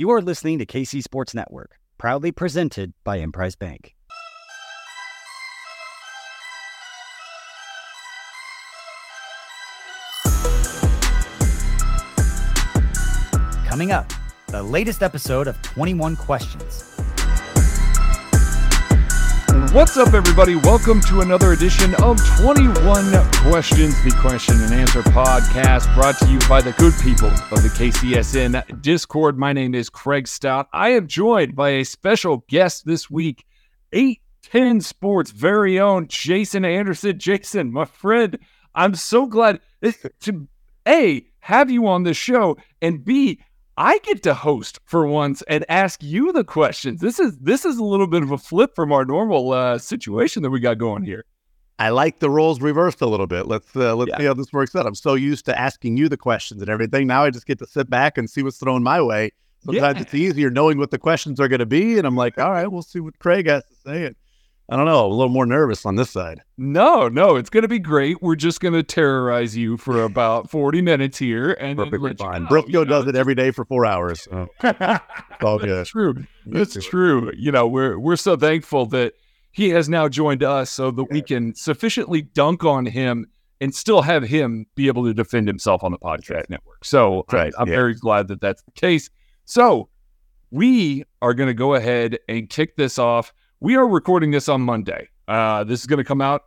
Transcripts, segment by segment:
You are listening to KC Sports Network, proudly presented by Emprise Bank. Coming up, the latest episode of 21 Questions. What's up, everybody? Welcome to another edition of 21 Questions, the question and answer podcast brought to you by the good people of the KCSN Discord. My name is Craig Stout. I am joined by a special guest this week, 810 Sports very own Jason Anderson. Jason, my friend, I'm so glad to A, have you on the show, and B, I get to host for once and ask you the questions. This is this is a little bit of a flip from our normal uh, situation that we got going here. I like the roles reversed a little bit. Let's uh, let's yeah. see how this works out. I'm so used to asking you the questions and everything. Now I just get to sit back and see what's thrown my way. Sometimes yeah. it's easier knowing what the questions are going to be, and I'm like, all right, we'll see what Craig has to say. And I don't know, a little more nervous on this side. No, no, it's going to be great. We're just going to terrorize you for about 40 minutes here. and Perfectly fine. Briscoe does it every day for four hours. So. all good. That's true. That's true. You know, we're, we're so thankful that he has now joined us so that yeah. we can sufficiently dunk on him and still have him be able to defend himself on the podcast right. network. So right. I'm, I'm yeah. very glad that that's the case. So we are going to go ahead and kick this off we are recording this on Monday. Uh, this is going to come out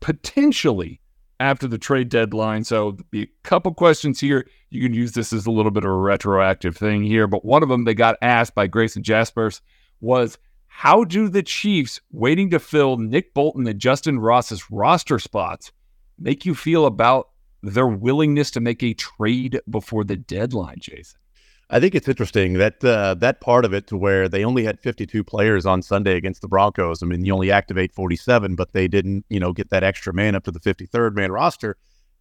potentially after the trade deadline. So a couple questions here. You can use this as a little bit of a retroactive thing here. But one of them they got asked by Grayson Jaspers was how do the Chiefs waiting to fill Nick Bolton and Justyn Ross's roster spots make you feel about their willingness to make a trade before the deadline, Jason? I think it's interesting that uh, that part of it to where they only had 52 players on Sunday against the Broncos. I mean, you only activate 47, but they didn't, you know, get that extra man up to the 53rd man roster.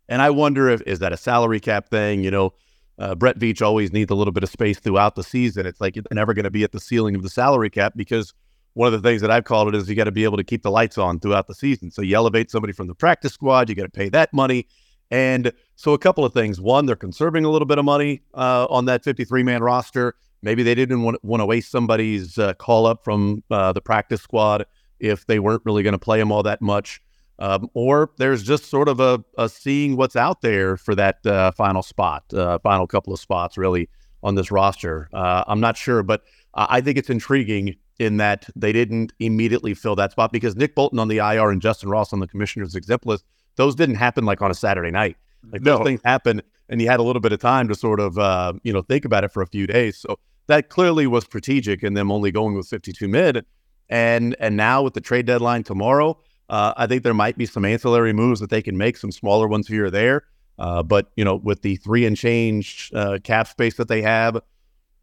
And I wonder if is that a salary cap thing? You know, uh, Brett Veach always needs a little bit of space throughout the season. It's like it's never going to be at the ceiling of the salary cap because one of the things that I've called it is you got to be able to keep the lights on throughout the season. So you elevate somebody from the practice squad, you got to pay that money. And so, a couple of things. One, they're conserving a little bit of money uh, on that 53 man roster. Maybe they didn't want, want to waste somebody's uh, call up from uh, the practice squad if they weren't really going to play them all that much. Um, or there's just sort of a, a, seeing what's out there for that uh, final spot, uh, final couple of spots, really, on this roster. Uh, I'm not sure, but I think it's intriguing in that they didn't immediately fill that spot because Nick Bolton on the IR and Justyn Ross on the commissioner's exempt list those didn't happen like on a Saturday night. Like no. those things happen, and he had a little bit of time to sort of uh, you know think about it for a few days. So that clearly was strategic in them only going with 52 mid. And and now with the trade deadline tomorrow, uh, I think there might be some ancillary moves that they can make, some smaller ones here or there. Uh, but you know, with the three and change uh, cap space that they have,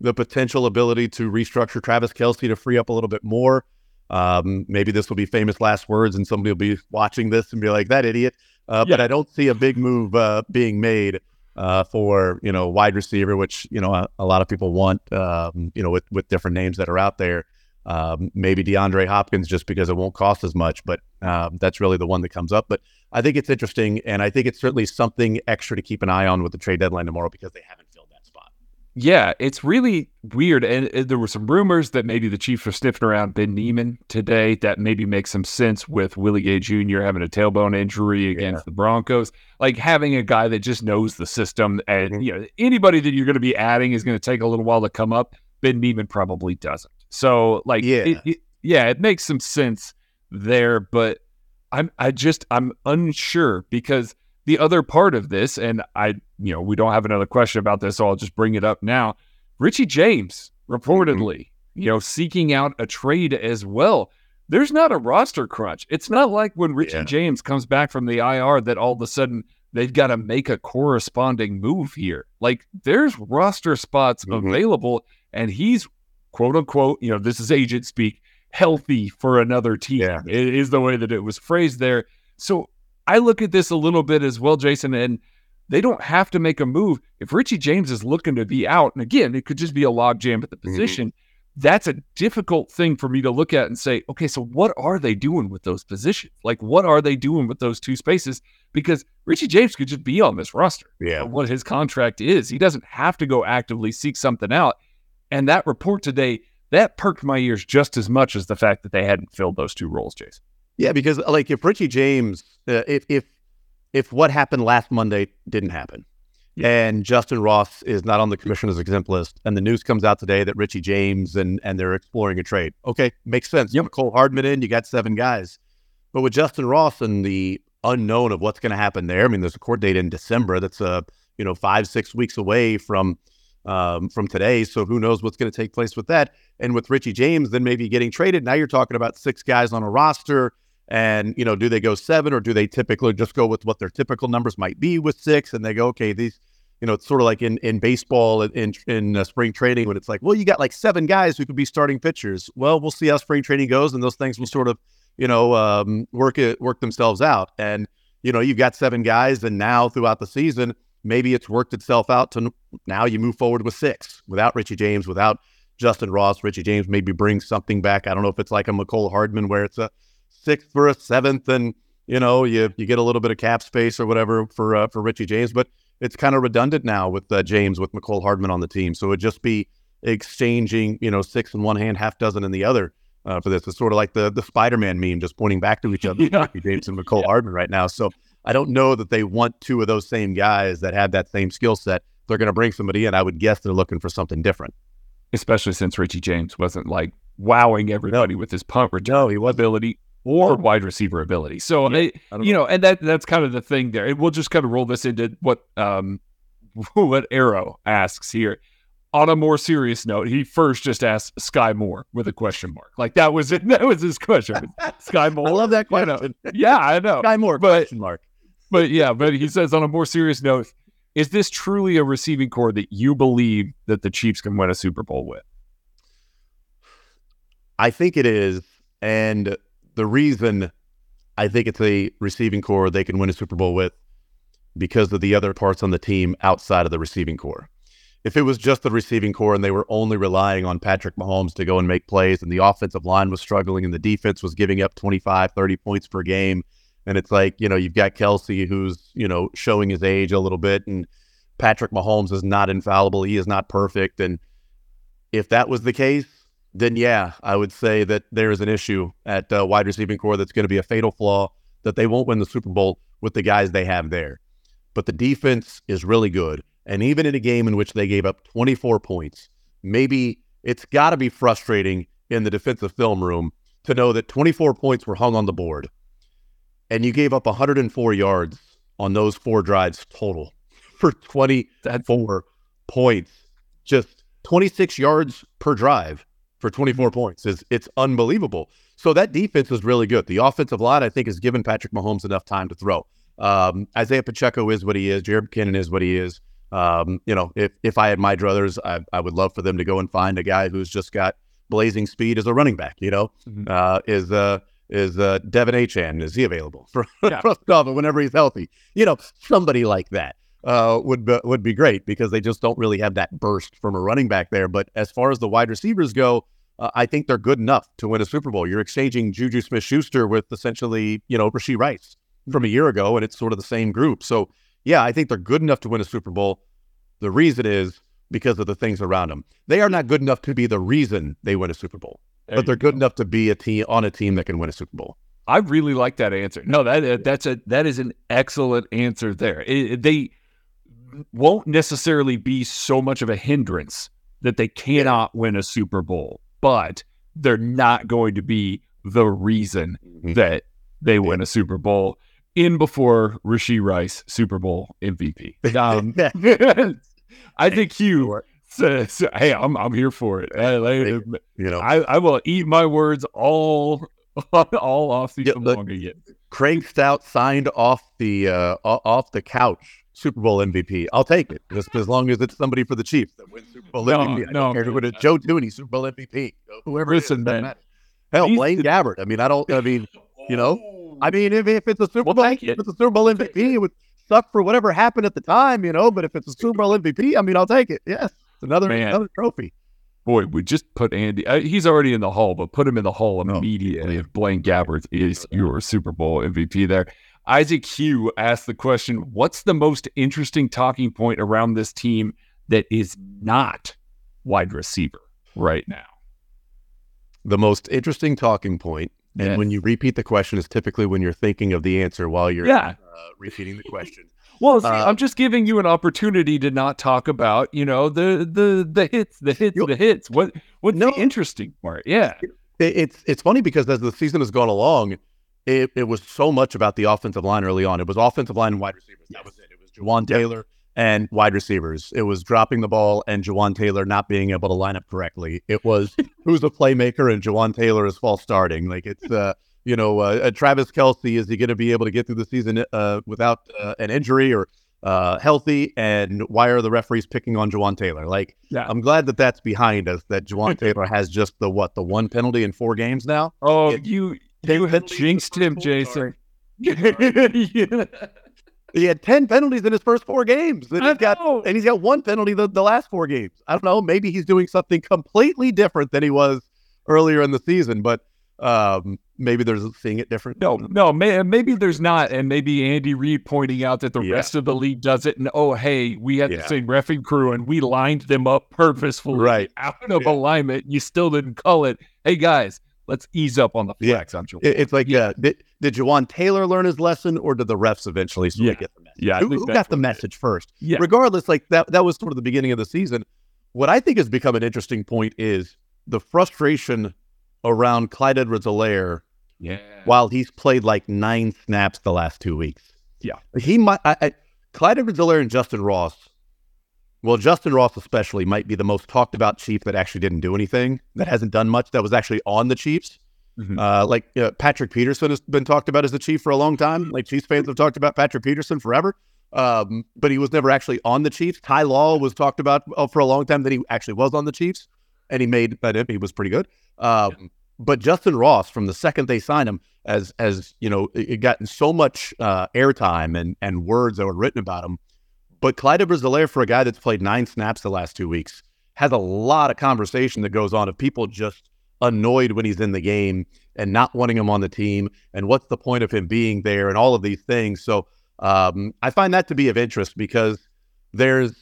the potential ability to restructure Travis Kelce to free up a little bit more. Um, maybe this will be famous last words, and somebody will be watching this and be like, "That idiot." Uh, yeah. But I don't see a big move uh, being made uh, for you know wide receiver, which you know a, a lot of people want. Um, you know, with with different names that are out there. Um, maybe DeAndre Hopkins just because it won't cost as much, but um, that's really the one that comes up. But I think it's interesting, and I think it's certainly something extra to keep an eye on with the trade deadline tomorrow because they haven't yeah, it's really weird. And, and, there were some rumors that maybe the Chiefs were sniffing around Ben Niemann today. That maybe makes some sense with Willie Gay Jr. having a tailbone injury against yeah. the Broncos. Like having a guy that just knows the system, and mm-hmm. you know anybody that you're going to be adding is going to take a little while to come up. Ben Niemann probably doesn't. So like, yeah, it, it, yeah, it makes some sense there. But I'm I just I'm unsure because the other part of this, and I, you know, we don't have another question about this, so I'll just bring it up now. Richie James reportedly, mm-hmm. you know, seeking out a trade as well. There's not a roster crunch. It's not like when Richie yeah. James comes back from the IR that all of a sudden they've got to make a corresponding move here. Like there's roster spots mm-hmm. available, and he's quote unquote, you know, this is agent speak, healthy for another team. Yeah. It is the way that it was phrased there. So I look at this a little bit as well, Jason, and they don't have to make a move. If Richie James is looking to be out, and again, it could just be a logjam at the mm-hmm. position. Mm-hmm. That's a difficult thing for me to look at and say, okay, so what are they doing with those positions? Like, what are they doing with those two spaces? Because Richie James could just be on this roster. Yeah. What his contract is. He doesn't have to go actively seek something out. And that report today, that perked my ears just as much as the fact that they hadn't filled those two roles, Jason. Yeah, because like if Richie James, uh, if if if what happened last Monday didn't happen, yeah. and Justyn Ross is not on the commissioner's exempt list, and the news comes out today that Richie James and and they're exploring a trade. Okay, makes sense. Yep. Cole Hardman in, you got seven guys, but with Justyn Ross and the unknown of what's going to happen there, I mean, there's a court date in December that's a uh, you know five six weeks away from um, from today. So who knows what's going to take place with that? And with Richie James, then maybe getting traded. Now you're talking about six guys on a roster. And, you know, do they go seven or do they typically just go with what their typical numbers might be with six? And they go, okay, these, you know, it's sort of like in, in baseball in, in uh, spring training when it's like, well, you got like seven guys who could be starting pitchers. Well, we'll see how spring training goes. And those things will sort of, you know, um, work it, work themselves out. And, you know, you've got seven guys. And now throughout the season, maybe it's worked itself out to now you move forward with six without Richie James, without Justyn Ross. Richie James maybe brings something back. I don't know if it's like a Mecole Hardman where it's a sixth for a seventh, and you know you you get a little bit of cap space or whatever for uh, for Richie James, but it's kind of redundant now with uh, James with Mecole Hardman on the team. So it'd just be exchanging you know six in one hand, half dozen in the other. Uh, for this, it's sort of like the the Spider Man meme, just pointing back to each other, yeah. James and Mecole yeah. Hardman right now. So I don't know that they want two of those same guys that have that same skill set. They're going to bring somebody in. I would guess they're looking for something different. Especially since Richie James wasn't like wowing everybody no. with his punt return no, he was ability or wide receiver ability. So yeah, I, you know, know, and that that's kind of the thing there. And we'll just kind of roll this into what um what Arrow asks here. On a more serious note, he first just asked Skyy Moore with a question mark. Like that was it. That was his question. Skyy Moore. I love that question. You know, yeah, I know. Skyy Moore but, question mark. But yeah, but he says on a more serious note, is this truly a receiving corps that you believe that the Chiefs can win a Super Bowl with? I think it is. And the reason I think it's a receiving corps they can win a Super Bowl with because of the other parts on the team outside of the receiving corps. If it was just the receiving corps and they were only relying on Patrick Mahomes to go and make plays and the offensive line was struggling and the defense was giving up 25, 30 points per game, and it's like, you know, you've got Kelce who's, you know, showing his age a little bit and Patrick Mahomes is not infallible. He is not perfect. And if that was the case, then yeah, I would say that there is an issue at uh, wide receiving corps that's going to be a fatal flaw that they won't win the Super Bowl with the guys they have there. But the defense is really good. And even in a game in which they gave up 24 points, maybe it's got to be frustrating in the defensive film room to know that 24 points were hung on the board and you gave up 104 yards on those four drives total for 24 points. Just 26 yards per drive for 24 points is it's unbelievable. So that defense is really good. The offensive line, I think, has given Patrick Mahomes enough time to throw. Um, Isaiah Pacheco is what he is. Jerick McKinnon is what he is. Um, you know, if if I had my druthers, I, I would love for them to go and find a guy who's just got blazing speed as a running back. You know, mm-hmm. uh, is uh, is uh, De'Von Achane? Is he available for yeah. whenever he's healthy? You know, somebody like that uh, would be, would be great because they just don't really have that burst from a running back there. But as far as the wide receivers go, uh, I think they're good enough to win a Super Bowl. You're exchanging Juju Smith Schuster with essentially, you know, Rashee Rice from a year ago, and it's sort of the same group. So, yeah, I think they're good enough to win a Super Bowl. The reason is because of the things around them. They are not good enough to be the reason they win a Super Bowl, there but they're good go. enough to be a team on a team that can win a Super Bowl. I really like that answer. No, that that's a that is an excellent answer there. It, they won't necessarily be so much of a hindrance that they cannot win a Super Bowl, but they're not going to be the reason mm-hmm. that they win a Super Bowl in before Rashee Rice Super Bowl MVP. Um, I think Hugh says, "Hey, I'm I'm here for it. you know, I, I will eat my words all all off season yeah, long again." Craig Stout signed off the uh, off the couch Super Bowl MVP. I'll take it just as long as it's somebody for the Chiefs that wins Super Bowl no, MVP. I no, don't care who it is. Joe Thuney, Super Bowl MVP. Whoever Listen, it is, man. Hell, Blaine Gabbert. I mean, I don't. I mean, you know, I mean, if, if it's a Super Bowl, if it's a Super Bowl MVP, it would suck for whatever happened at the time, you know. But if it's a Super Bowl MVP, I mean, I'll take it. Yes, it's another man. another trophy. Boy, we just put Andy. Uh, he's already in the hall, but put him in the hall immediately. If Blaine Gabbert is your Super Bowl MVP, there. Isaac Hugh asked the question What's the most interesting talking point around this team that is not wide receiver right now? The most interesting talking point, and Yes. when you repeat the question, is typically when you're thinking of the answer while you're Yeah. uh, repeating the question. Well, see, Uh, I'm just giving you an opportunity to not talk about, you know, the the the hits, the hits, the hits. What what's No. the interesting part? Yeah. It, it's it's funny because as the season has gone along, it, it was so much about the offensive line early on. It was offensive line and wide receivers. That was it. It was Jawaan Taylor and wide receivers. It was dropping the ball and Jawaan Taylor not being able to line up correctly. It was who's a playmaker and Jawaan Taylor is false starting. Like it's uh you know uh, uh, Travis Kelce is he going to be able to get through the season uh, without uh, an injury or uh, healthy? And why are the referees picking on Jawaan Taylor? Like Yeah. I'm glad that that's behind us. That Jawaan Taylor has just the what the one penalty in four games now. Oh, It- you you had penalties in the jinxed him. Jason. Yeah. He had ten penalties in his first four games, and he's got know. and he's got one penalty the, the last four games. I don't know. Maybe he's doing something completely different than he was earlier in the season, but um, maybe there's seeing it different. No, no, may, maybe there's not, and maybe Andy Reid pointing out that the Yeah. rest of the league does it, and oh, hey, we had Yeah. the same refing crew, and we lined them up purposefully, Right. out of Yeah. alignment. You still didn't call it. Hey guys, let's ease up on the Yeah. flex. Sure. It- it's like, uh, did, did Jawaan Taylor learn his lesson, or did the refs eventually sort Yeah. of get the message? Yeah, who, who got the message first? Yeah. Regardless, like that that was sort of the beginning of the season. What I think has become an interesting point is the frustration around Clyde Edwards-Helaire yeah. while he's played like nine snaps the last two weeks. Yeah. He might, I, I, Clyde Edwards-Helaire and Justyn Ross. Well, Justyn Ross especially might be the most talked about Chief that actually didn't do anything, that hasn't done much, that was actually on the Chiefs. Mhm. Uh, like uh, Patrick Peterson has been talked about as the Chief for a long time. Like Chiefs fans have talked about Patrick Peterson forever, um, but he was never actually on the Chiefs. Ty Law was talked about uh, for a long time that he actually was on the Chiefs, and he made that he was pretty good. Um, But Justyn Ross, from the second they signed him, as as you know, it, it gotten so much uh, airtime and and words that were written about him. But Clyde Edwards-Helaire, for a guy that's played nine snaps the last two weeks, has a lot of conversation that goes on of people just annoyed when he's in the game and not wanting him on the team, and what's the point of him being there, and all of these things. So um, I find that to be of interest because there's,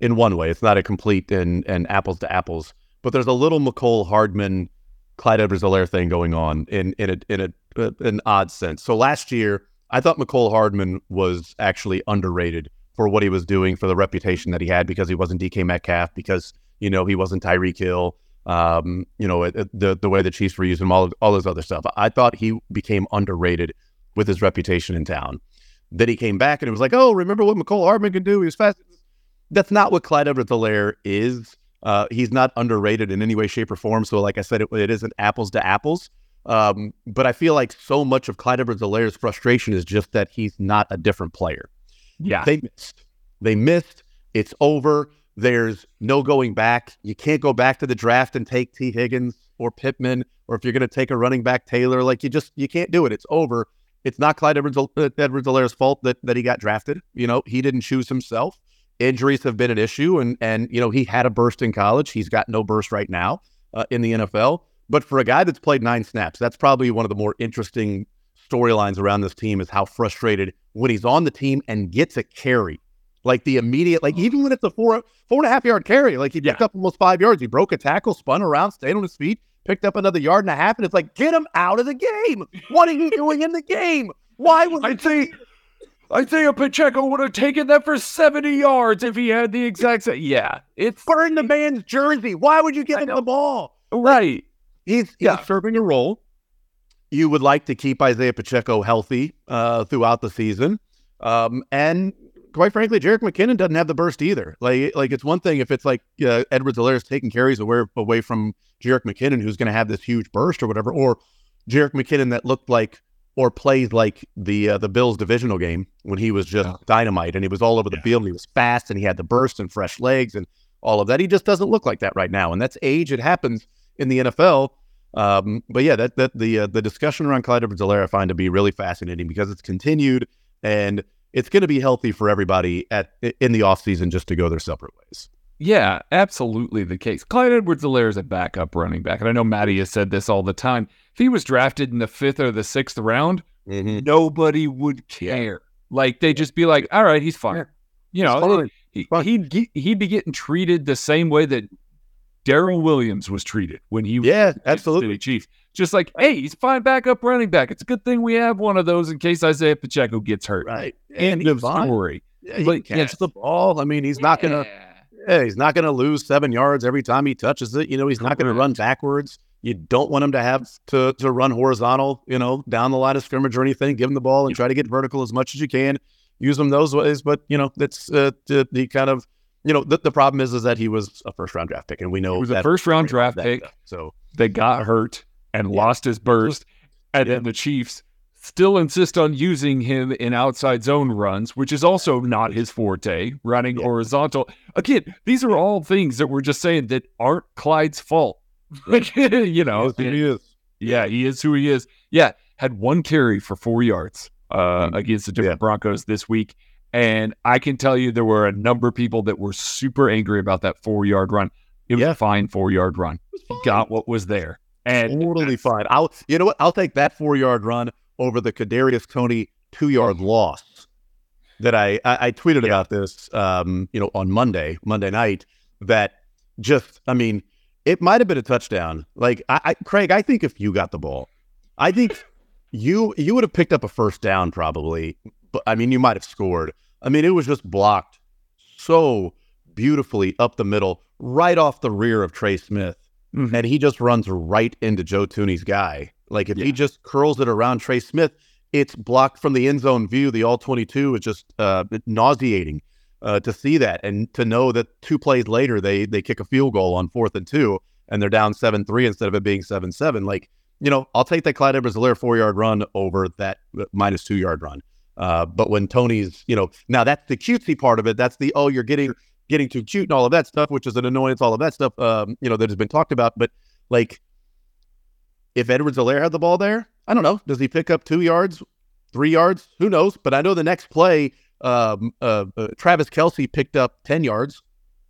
in one way, it's not a complete and and apples to apples, but there's a little Mecole Hardman, Clyde Edwards-Helaire thing going on in in a in a uh, an odd sense. So last year, I thought Mecole Hardman was actually underrated for what he was doing, for the reputation that he had, because he wasn't DK Metcalf, because you know he wasn't Tyreek Hill, um, you know it, the the way the Chiefs were using him, all all this other stuff. I thought he became underrated with his reputation in town. Then he came back and it was like, oh, remember what Mecole Hardman can do? He was fast. That's not what Clyde Edwards-Helaire is. Uh, he's not underrated in any way, shape, or form. So, like I said, it, it isn't apples to apples. Um, but I feel like so much of Clyde Edwards-Helaire's frustration is just that he's not a different player. Yeah. They missed. They missed. It's over. There's no going back. You can't go back to the draft and take Tee Higgins or Pittman, or if you're going to take a running back Taylor, like you just you can't do it. It's over. It's not Clyde Edwards Edwards fault that that he got drafted. You know, he didn't choose himself. Injuries have been an issue, and and you know he had a burst in college. He's got no burst right now uh, in the NFL. But for a guy that's played nine snaps, that's probably one of the more interesting storylines around this team is how frustrated when he's on the team and gets a carry. Like the immediate, like even when it's a four four and a half yard carry, like he picked up almost five yards. He broke a tackle, spun around, stayed on his feet, picked up another yard and a half, and it's like, get him out of the game. What are you doing in the game? Why was I think Isaiah Pacheco would have taken that for 70 yards if he had the exact same. Yeah, it's burn the man's jersey? Why would you give him the ball? right. He's Yeah. serving a role. You would like to keep Isaiah Pacheco healthy uh, throughout the season. Um, and quite frankly, Jerick McKinnon doesn't have the burst either. Like, like it's one thing if it's like uh, Edwards Helaire's taking carries away, away from Jerick McKinnon, who's going to have this huge burst or whatever, or Jerick McKinnon that looked like or played like the uh, the Bills divisional game when he was just Yeah. dynamite and he was all over the Yeah. field and he was fast and he had the burst and fresh legs and all of that. He just doesn't look like that right now, and that's age. It happens in the NFL. Um, but yeah, that that the uh, the discussion around Clyde Edwards-Helaire I find to be really fascinating because it's continued and it's going to be healthy for everybody at in the offseason just to go their separate ways. Yeah, absolutely the case. Clyde Edwards Helaire is a backup running back. And I know Matty has said this all the time. If he was drafted in the fifth or the sixth round, nobody would care. Like they'd just be like, all right, he's fine. You know, Fine. he, he'd he'd be getting treated the same way that Darrel Williams was treated when he was Yeah, Kansas absolutely. City Chief. Just like, hey, he's a fine backup running back. It's a good thing we have one of those in case Isaiah Pacheco gets hurt. Right. End he's of fine. story. Yeah, he But, can yeah. catch the ball. I mean, he's not gonna yeah, he's not gonna lose seven yards every time he touches it. You know, he's not gonna run backwards. You don't want him to have to to run horizontal, you know, down the line of scrimmage or anything. Give him the ball and try to get vertical as much as you can. Use him those ways, but you know, that's uh, the, the kind of you know the, the problem is is that he was a first round draft pick, and we know He was a first round draft pick. So they got hurt and Yeah. lost his burst. And Yeah. then the Chiefs still insist on using him in outside zone runs, which is also not his forte, running Yeah. horizontal. Again, these are all things that we're just saying that aren't Clyde's fault. You know, Yes, he is. yeah, he is who he is. Yeah, had one carry for four yards uh, against the different Mm-hmm. Broncos this week. And I can tell you there were a number of people that were super angry about that four yard run. It was Yeah. a fine four yard run. He got what was there. And totally fine. I'll you know what? I'll take that four yard run over the Kadarius Toney two yard loss that I I, I tweeted about this um you know on Monday Monday night that just I mean it might have been a touchdown. Like I, I Craig, I think if you got the ball, I think you you would have picked up a first down probably. But I mean you might have scored. I mean it was just blocked so beautifully up the middle, right off the rear of Trey Smith Mhm. and he just runs right into Joe Thuney's guy. Like if Yeah. he just curls it around Trey Smith, it's blocked from the end zone view. The all 22 is just uh, nauseating uh, to see that and to know that two plays later they they kick a field goal on fourth and two and they're down seven three instead of it being seven seven. Like you know, I'll take that Clyde Edwards-Helaire four yard run over that uh, minus two yard run. Uh, but when Toney's, you know, now that's the cutesy part of it. That's the oh, you're getting getting too cute and all of that stuff, which is an annoyance. All of that stuff, um, you know, that has been talked about. But like, if Edwards Helaire had the ball there, I don't know. Does he pick up two yards, three yards? Who knows? But I know the next play, um, uh, uh, Travis Kelce picked up ten yards.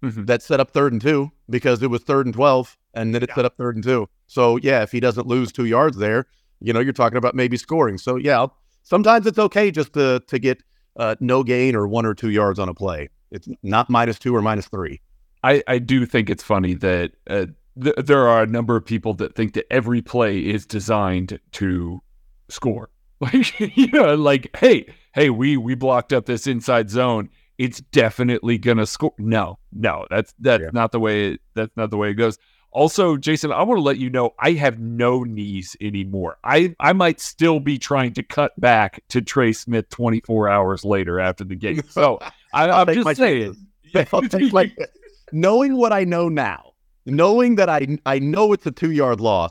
Mhm. That set up third and two because it was third and twelve, and then it Yeah. set up third and two. So yeah, if he doesn't lose two yards there, you know, you're talking about maybe scoring. So yeah, I'll- sometimes it's okay just to to get uh, no gain or one or two yards on a play. It's not minus two or minus three. I, I do think it's funny that uh, th- there are a number of people that think that every play is designed to score. Like, you know, like, hey, hey, we we blocked up this inside zone. It's definitely gonna score. No, no, that's that's Yeah. not the way. It, that's not the way it goes. Also, Jason, I want to let you know I have no knees anymore. I I might still be trying to cut back to Trey Smith 24 hours later after the game. So I, I'll I'm take my just saying. chances. I'll take my- knowing what I know now, knowing that I I know it's a two yard loss,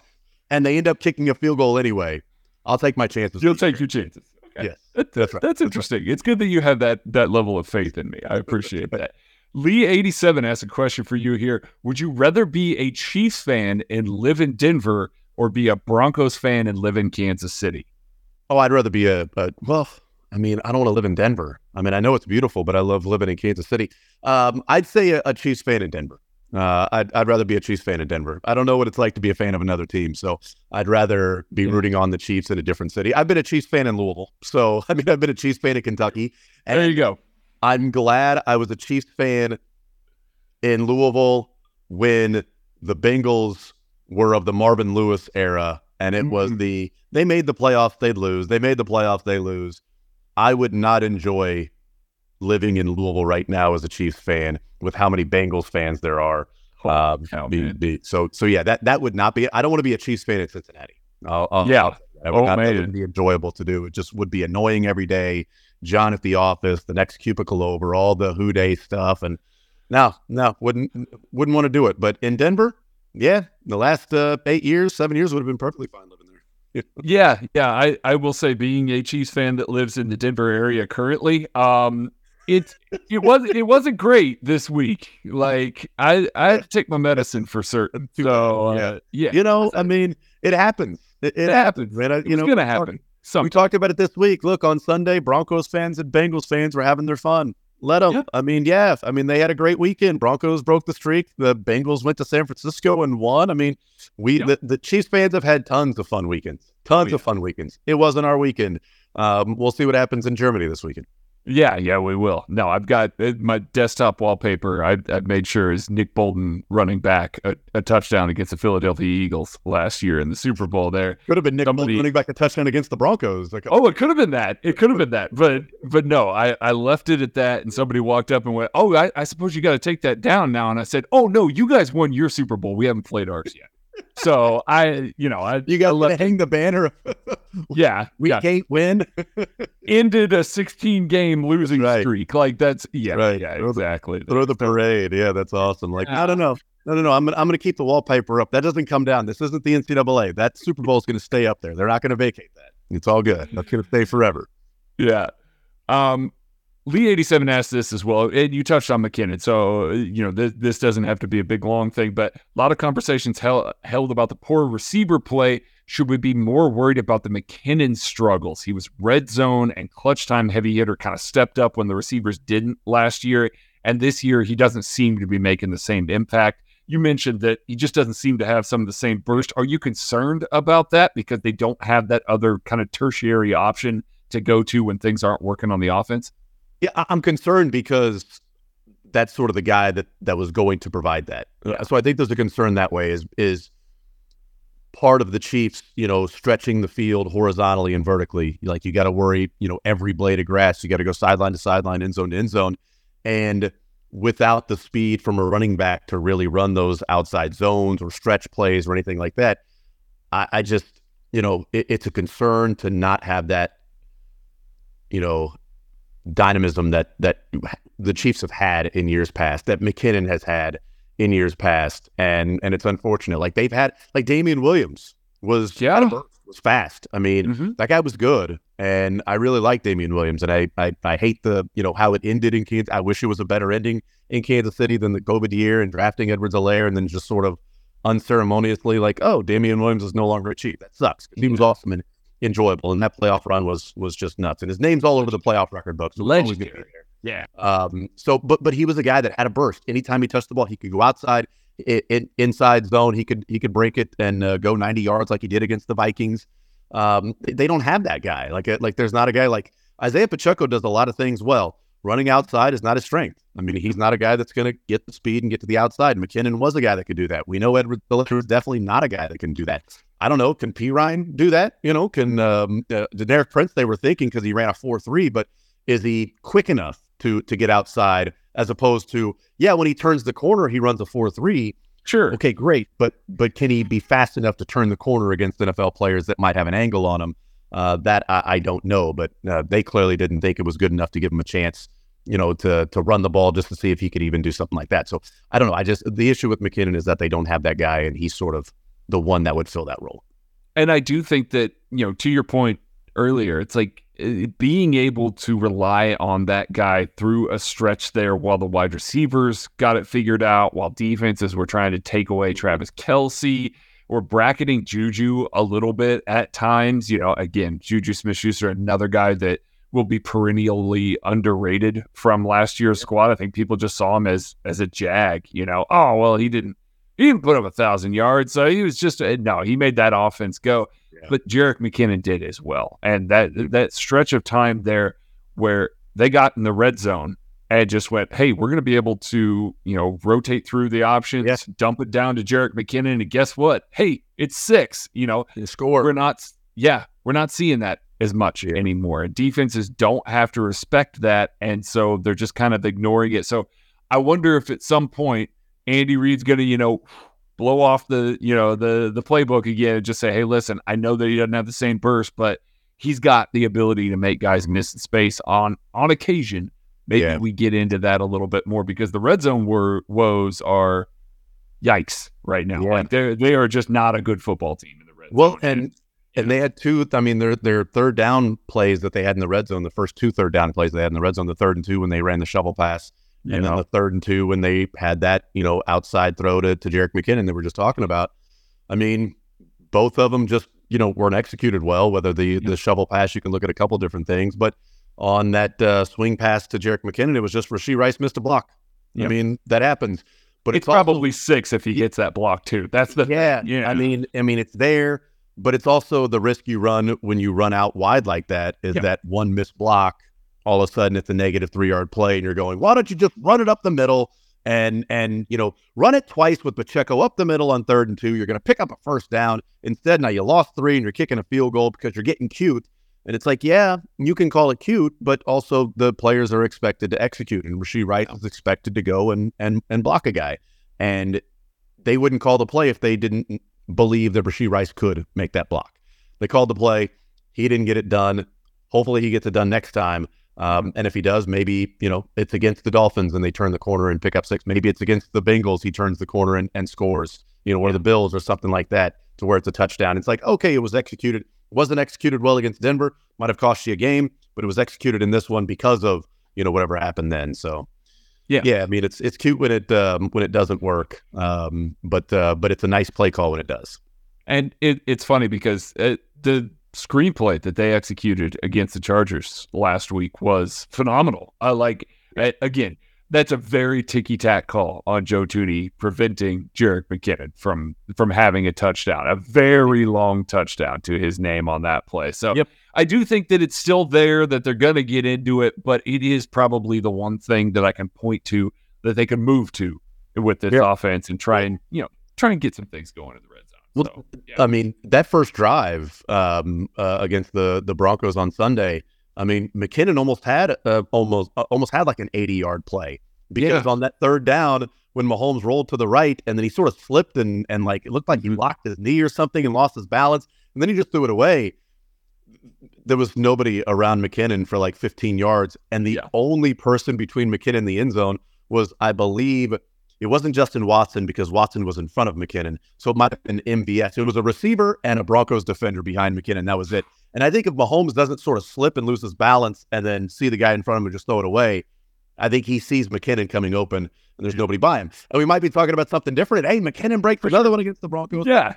and they end up kicking a field goal anyway. I'll take my chances. You'll take your chances. Okay. Yes, That- that's right. That's interesting. It's good that you have that that level of faith in me. I appreciate that. Lee eighty seven asks a question for you here. Would you rather be a Chiefs fan and live in Denver, or be a Broncos fan and live in Kansas City? Oh, I'd rather be a, a well. I mean, I don't want to live in Denver. I mean, I know it's beautiful, but I love living in Kansas City. Um, I'd say a, a Chiefs fan in Denver. Uh, I'd, I'd rather be a Chiefs fan in Denver. I don't know what it's like to be a fan of another team, so I'd rather be Yeah. rooting on the Chiefs in a different city. I've been a Chiefs fan in Louisville, so I mean, I've been a Chiefs fan in Kentucky, and there you go. I'm glad I was a Chiefs fan in Louisville when the Bengals were of the Marvin Lewis era, and it was Mhm. the they made the playoffs, they'd lose. They made the playoffs, they lose. I would not enjoy living in Louisville right now as a Chiefs fan with how many Bengals fans there are. Um, cow, be- be- so so yeah, that that would not be. I don't want to be a Chiefs fan in Cincinnati. I'll, I'll- Yeah. That. Would Oh, not- that wouldn't be enjoyable to do. It just would be annoying every day. John at the office, the next cubicle over, all the Who Dey stuff, and no, no, wouldn't wouldn't want to do it. But in Denver, yeah, the last uh, eight years, seven years would have been perfectly fine living there. Yeah, yeah. I, I will say, being a Chiefs fan that lives in the Denver area currently, um, it it was it wasn't great this week. Like I I had to take my medicine for certain. So uh, yeah, You know, I mean, it happens. It, it it happens, man. I- It's You know, gonna happen. Some We talked about it this week. Look, on Sunday, Broncos fans and Bengals fans were having their fun. Let them. Yeah. I mean, yeah. I mean, they had a great weekend. Broncos broke the streak. The Bengals went to San Francisco and won. I mean, we Yeah. the, the Chiefs fans have had tons of fun weekends. Tons Oh, of fun weekends. It wasn't our weekend. Um, we'll see what happens in Germany this weekend. Yeah, yeah, we will. No, I've got uh, my desktop wallpaper. I, I've made sure is Nick Bolton running back a, a, touchdown against the Philadelphia Eagles last year in the Super Bowl. There could have been Nick Somebody, Bolton running back a touchdown against the Broncos. Like, oh, it could have been that. It could have been that. But but no, I, I left it at that. And somebody walked up and went, "Oh, I, I suppose you got to take that down now." And I said, "Oh no, you guys won your Super Bowl. We haven't played ours yet." So I, you know, I you got to hang the banner. yeah, we yeah. can't win. Ended a 16 game losing right. streak. Like that's yeah, right. Yeah, exactly. Throw the parade. Yeah, that's awesome. Like I don't know. No, no, no. I'm, gonna, I'm going to keep the wallpaper up. That doesn't come down. This isn't the NCAA. That Super Bowl is going to stay up there. They're not going to vacate that. It's all good. That's going to stay forever. Yeah. Um, Lee87 asked this as well, and you touched on McKinnon. So, you know, this, this doesn't have to be a big, long thing, but a lot of conversations held, held about the poor receiver play. Should we be more worried about the McKinnon struggles? He was red zone and clutch time heavy hitter, kind of stepped up when the receivers didn't last year. And this year, he doesn't seem to be making the same impact. You mentioned that he just doesn't seem to have some of the same burst. Are you concerned about that because they don't have that other kind of tertiary option to go to when things aren't working on the offense? Yeah, I'm concerned because that's sort of the guy that that was going to provide that. Yeah. So I think there's a concern that way is is part of the Chiefs, you know, stretching the field horizontally and vertically. Like you got to worry, you know, every blade of grass, you got to go sideline to sideline, end zone to end zone, and without the speed from a running back to really run those outside zones or stretch plays or anything like that, I, I just, you know, it, it's a concern to not have that, you know, dynamism that that the Chiefs have had in years past, that McKinnon has had in years past, and and it's unfortunate. Like they've had, like Damien Williams was yeah was fast. I mean, mm-hmm. that guy was good, and I really like Damien Williams. And I, I I hate the you know how it ended in Kansas. I wish it was a better ending in Kansas City than the COVID year and drafting Edwards-Helaire and then just sort of unceremoniously like, oh, Damien Williams is no longer a Chief. That sucks. He was awesome and enjoyable. And that playoff run was was just nuts. And his name's all over the playoff record books. So Legendary. Yeah. Um. So, but but he was a guy that had a burst. Anytime he touched the ball, he could go outside, in, inside zone. He could he could break it and uh, go 90 yards like he did against the Vikings. Um. They don't have that guy. Like uh, like there's not a guy like Isaiah Pacheco does a lot of things well. Running outside is not his strength. I mean, he's not a guy that's going to get the speed and get to the outside. McKinnon was a guy that could do that. We know Edward Phillips is definitely not a guy that can do that. I don't know. Can Perine do that? You know, can um, uh, Deneric Prince? They were thinking because he ran a four three, but is he quick enough to to get outside? As opposed to, yeah, when he turns the corner, he runs a four three. Sure. Okay, great. But but can he be fast enough to turn the corner against NFL players that might have an angle on him? Uh, that I, I, don't know, but uh, they clearly didn't think it was good enough to give him a chance, you know, to to run the ball just to see if he could even do something like that. So I don't know. I just the issue with McKinnon is that they don't have that guy, and he's sort of the one that would fill that role. And I do think that, you know, to your point earlier, it's like uh, being able to rely on that guy through a stretch there while the wide receivers got it figured out, while defenses were trying to take away Travis Kelce or bracketing Juju a little bit at times. You know, again, Juju Smith Schuster, another guy that will be perennially underrated from last year's squad. I think people just saw him as as a jag, you know. Oh, well, he didn't he didn't put up a thousand yards, so he was just uh, no. He made that offense go, yeah. but Jerick McKinnon did as well. And that that stretch of time there where they got in the red zone and just went, hey, we're going to be able to you know rotate through the options, dump it down to Jerick McKinnon, and guess what? Hey, it's six. You know, score. We're not, yeah, we're not seeing that as much yeah. anymore. Defenses don't have to respect that, and so they're just kind of ignoring it. So I wonder if at some point Andy Reid's going to, you know, blow off the, you know, the the playbook again and just say, "Hey, listen, I know that he doesn't have the same burst, but he's got the ability to make guys miss space on on occasion." Maybe yeah. we get into that a little bit more because the red zone woes are yikes right now. Yeah. Like they they are just not a good football team in the red well, zone. Well, and and they had two. I mean, their their third down plays that they had in the red zone, the first two third down plays they had in the red zone, the third and two when they ran the shovel pass, and know. then the third and two when they had that, you know, outside throw to, to Jerick McKinnon that we are just talking about. I mean, both of them just, you know, weren't executed well. Whether the yeah. the shovel pass, you can look at a couple different things, but on that uh, swing pass to Jerick McKinnon, it was just Rashee Rice missed a block. Yep. I mean, that happens. But it's, it's probably also, six if he hits that block too. That's the yeah. Yeah. I mean, I mean, it's there, but it's also the risk you run when you run out wide like that is that one missed block all of a sudden it's a negative three yard play, and you're going, why don't you just run it up the middle? And and you know run it twice with Pacheco up the middle on third and two. You're going to pick up a first down. Instead, now you lost three and you're kicking a field goal because you're getting cute. And it's like, yeah, you can call it cute, but also the players are expected to execute, and Rashee Rice is expected to go and and and block a guy, and they wouldn't call the play if they didn't believe that Rashee Rice could make that block. They called the play. He didn't get it done. Hopefully, he gets it done next time. Um, and if he does, maybe you know it's against the Dolphins and they turn the corner and pick up six. Maybe it's against the Bengals. He turns the corner and, and scores. You know, or the Bills or something like that to where it's a touchdown. It's like okay, it was executed. Wasn't executed well against Denver. Might have cost you a game, but it was executed in this one because of you know whatever happened then. So yeah, yeah. I mean, it's it's cute when it um, when it doesn't work, um, but uh, but it's a nice play call when it does. And it, it's funny because it, uh, the screenplay that they executed against the Chargers last week was phenomenal. I like again, that's a very ticky tack call on Joe Thuney preventing Jerick McKinnon from from having a touchdown, a very long touchdown to his name on that play. So yep. I do think that it's still there, that they're going to get into it, but it is probably the one thing that I can point to that they can move to with this yep. offense and try and you know try and get some things going in the red. Well, so, yeah. I mean that first drive um, uh, against the the Broncos on Sunday I mean, McKinnon almost had uh, almost uh, almost had like an 80 yard play because yeah. on that third down when Mahomes rolled to the right and then he sort of slipped and and like it looked like he mm-hmm. locked his knee or something and lost his balance and then he just threw it away. There was nobody around McKinnon for like 15 yards, and the yeah. only person between McKinnon and the end zone was, I believe, it wasn't Justin Watson because Watson was in front of McKinnon, so it might have been MVS. It was a receiver and a Broncos defender behind McKinnon. That was it. And I think if Mahomes doesn't sort of slip and lose his balance and then see the guy in front of him and just throw it away, I think he sees McKinnon coming open and there's nobody by him. And we might be talking about something different. Hey, McKinnon breaks for another one against the Broncos. Yeah.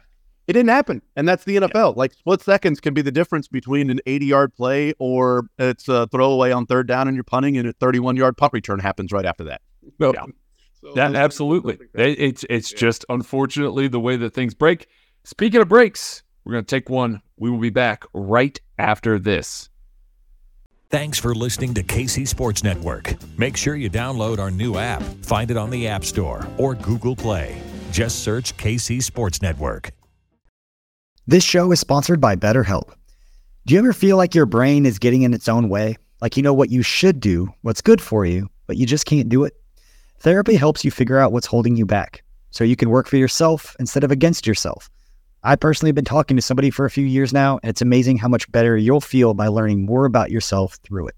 It didn't happen. And that's the NFL. Yeah. Like split seconds can be the difference between an 80 yard play or it's a throwaway on third down and you're punting and a 31 yard punt return happens right after that. Yeah. So that, absolutely. It's, it's yeah. just unfortunately the way that things break. Speaking of breaks, we're going to take one. We will be back right after this. Thanks for listening to KC Sports Network. Make sure you download our new app. Find it on the App Store or Google Play. Just search KC Sports Network. This show is sponsored by BetterHelp. Do you ever feel like your brain is getting in its own way? Like you know what you should do, what's good for you, but you just can't do it? Therapy helps you figure out what's holding you back so you can work for yourself instead of against yourself. I personally have been talking to somebody for a few years now, and it's amazing how much better you'll feel by learning more about yourself through it.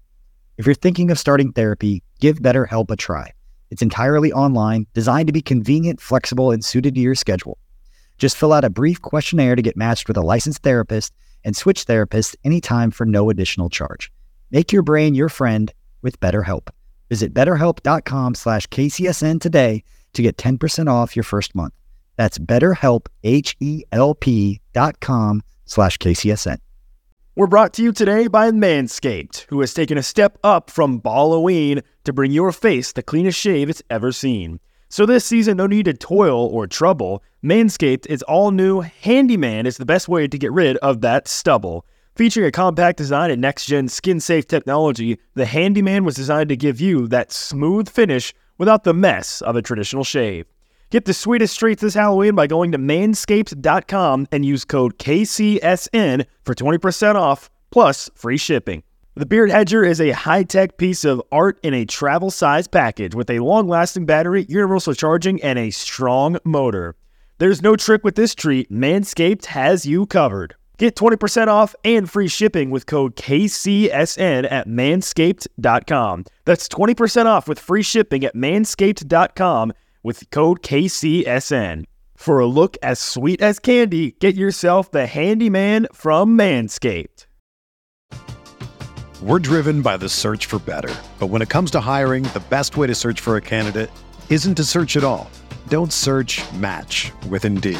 If you're thinking of starting therapy, give BetterHelp a try. It's entirely online, designed to be convenient, flexible, and suited to your schedule. Just fill out a brief questionnaire to get matched with a licensed therapist and switch therapists anytime for no additional charge. Make your brain your friend with BetterHelp. Visit betterhelp.com slash KCSN today to get 10% off your first month. That's betterhelp, H-E-L-P dot com slash KCSN. We're brought to you today by Manscaped, who has taken a step up from Halloween to bring your face the cleanest shave it's ever seen. So this season, no need to toil or trouble. Manscaped is all new Handyman is the best way to get rid of that stubble. Featuring a compact design and next gen skin safe technology, the Handyman was designed to give you that smooth finish without the mess of a traditional shave. Get the sweetest treats this Halloween by going to manscaped.com and use code KCSN for 20% off plus free shipping. The Beard Hedger is a high tech piece of art in a travel size package with a long lasting battery, universal charging, and a strong motor. There's no trick with this treat, Manscaped has you covered. Get 20% off and free shipping with code KCSN at manscaped.com. That's 20% off with free shipping at manscaped.com with code KCSN. For a look as sweet as candy, get yourself the handyman from Manscaped. We're driven by the search for better. But when it comes to hiring, the best way to search for a candidate isn't to search at all. Don't search match with Indeed.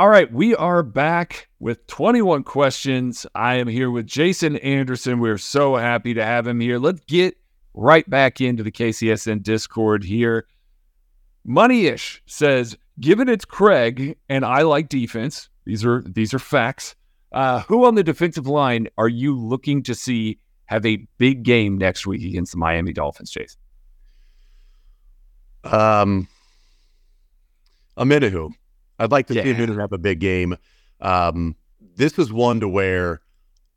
All right, we are back with 21 questions. I am here with Jason Anderson. We're so happy to have him here. Let's get right back into the KCSN Discord here. Moneyish says, given it's Craig and I like defense, these are these are facts. Uh, who on the defensive line are you looking to see have a big game next week against the Miami Dolphins, Jason? Um, Omenihu. I'd like to Yeah. see him have a big game. Um, this is one to where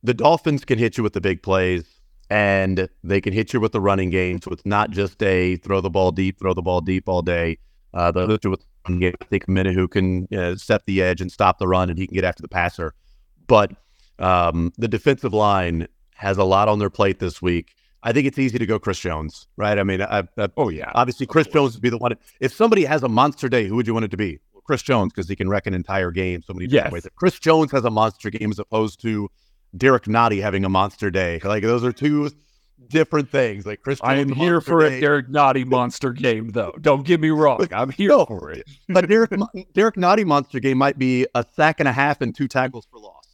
the Dolphins can hit you with the big plays and they can hit you with the running game. So it's not just a throw the ball deep, throw the ball deep all day. Uh, they'll hit you with the running game. I think Omenihu can uh, set the edge and stop the run and he can get after the passer. But um, the defensive line has a lot on their plate this week. I think it's easy to go Chris Jones, right? I mean, I, I, Oh yeah, Obviously, Chris Jones would be the one. If somebody has a monster day, who would you want it to be? Chris Jones, because he can wreck an entire game so many different Yes. ways. If Chris Jones has a monster game as opposed to Derrick Nnadi having a monster day. Like those are two different things. Like Chris, I am here for day. a Derrick Nnadi monster game, though. Don't get me wrong. I'm here No. for it. But Derrick Derrick Nnadi monster game might be a sack and a half and two tackles for loss.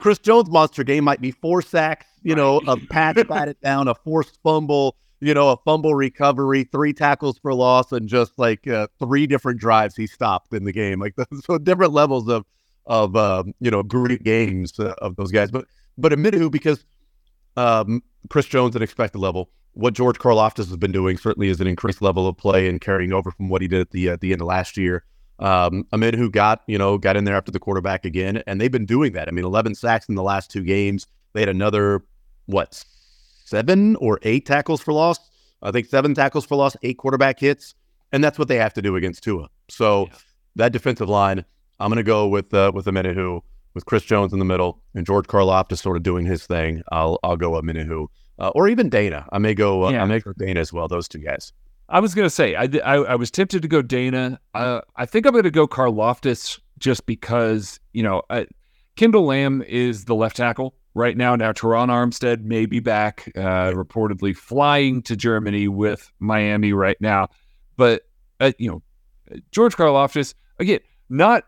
Chris Jones monster game might be four sacks, you know, a patch batted down, a forced fumble, you know, a fumble recovery, three tackles for loss, and just like uh, three different drives he stopped in the game. Like so different levels of of um, you know great games uh, of those guys. But but Omenihu because um, Chris Jones at expected level. What George Karlaftis has been doing certainly is an increased level of play and carrying over from what he did at the at the end of last year. Um, Omenihu got you know got in there after the quarterback again, and they've been doing that. I mean, 11 sacks in the last two games. They had another what seven or eight tackles for loss. I think seven tackles for loss, eight quarterback hits, and that's what they have to do against Tua. So Yeah. that defensive line, I'm going to go with uh, with Omenihu, with Chris Jones in the middle and George Karlaftis sort of doing his thing. I'll I'll go Omenihu, uh, or even Danna. I may go. Uh, Yeah. I may go Danna as well. Those two guys. I was gonna say I, I, I was tempted to go Danna. Uh, I think I'm gonna go Karlaftis just because you know uh, Kendall Lamm is the left tackle right now. Now Terron Armstead may be back, uh, reportedly flying to Germany with Miami right now. But uh, you know George Karlaftis again, not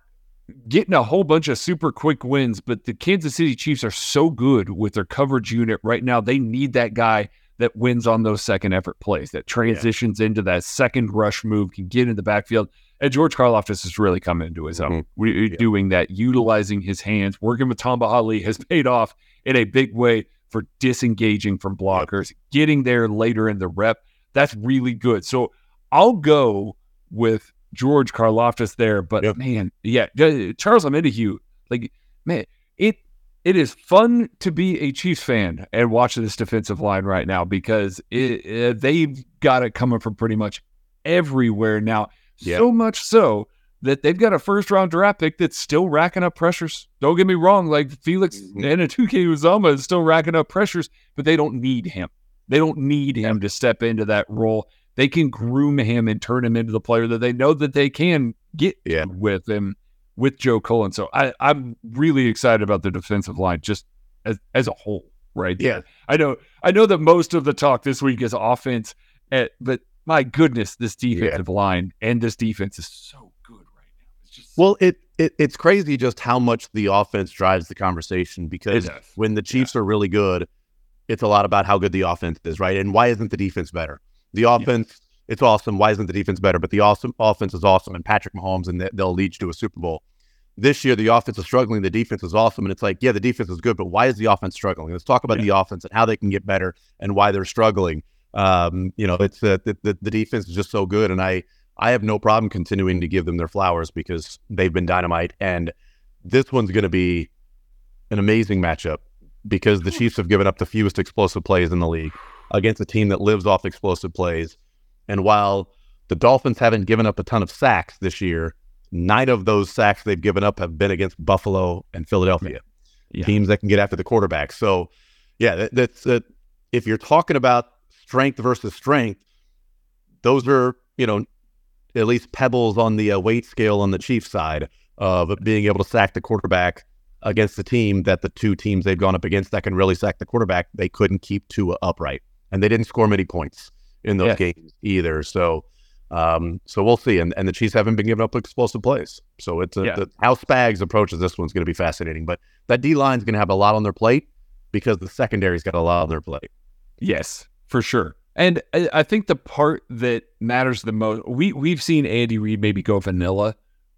getting a whole bunch of super quick wins, but the Kansas City Chiefs are so good with their coverage unit right now. They need that guy that wins on those second effort plays, that transitions into that second rush move, can get in the backfield. And George Karlaftis is really coming into his own. Mhm. We, Yeah. Doing that, utilizing his hands, working with Tamba Hali has paid off in a big way for disengaging from blockers, getting there later in the rep. That's really good. So I'll go with George Karlaftis there. But Yep. man, yeah, Charles Omenihu, like man, it it is fun to be a Chiefs fan and watch this defensive line right now because it, uh, they've got it coming from pretty much everywhere now. Yeah. So much so that they've got a first round draft pick that's still racking up pressures. Don't get me wrong, like Felix Mhm. and Atuke Uzama is still racking up pressures, but they don't need him. They don't need him to step into that role. They can groom him and turn him into the player that they know that they can get Yeah. with him with Joe Cullen. So I, I'm really excited about the defensive line just as as a whole, right? Yeah. I know I know that most of the talk this week is offense, eh, but my goodness, this defensive line and this defense is so good right now. It's just Well, it, it it's crazy just how much the offense drives the conversation because when the Chiefs are really good, it's a lot about how good the offense is, right? And why isn't the defense better? The offense, it's awesome. Why isn't the defense better? But the awesome offense is awesome, and Patrick Mahomes, and they- they'll lead you to a Super Bowl. This year, the offense is struggling. The defense is awesome, and it's like, yeah, the defense is good, but why is the offense struggling? Let's talk about the offense and how they can get better and why they're struggling. Um, you know, it's uh, the, the the defense is just so good, and I I have no problem continuing to give them their flowers because they've been dynamite. And this one's going to be an amazing matchup because the Chiefs have given up the fewest explosive plays in the league against a team that lives off explosive plays. And while the Dolphins haven't given up a ton of sacks this year, nine of those sacks they've given up have been against Buffalo and Philadelphia, Yeah. teams that can get after the quarterback. So, yeah, that, that's uh, if you're talking about strength versus strength, those are you know at least pebbles on the uh, weight scale on the Chiefs side of being able to sack the quarterback against the team that the two teams they've gone up against that can really sack the quarterback, they couldn't keep Tua upright, and they didn't score many points in those Yeah. games either. So, um, so we'll see. And and the Chiefs haven't been giving up explosive plays, so it's a, Yeah. the, how Spags approaches this one's going to be fascinating. But that D line's going to have a lot on their plate because the secondary's got a lot on their plate. Yes, for sure. And I, I think the part that matters the most, we we've seen Andy Reid maybe go vanilla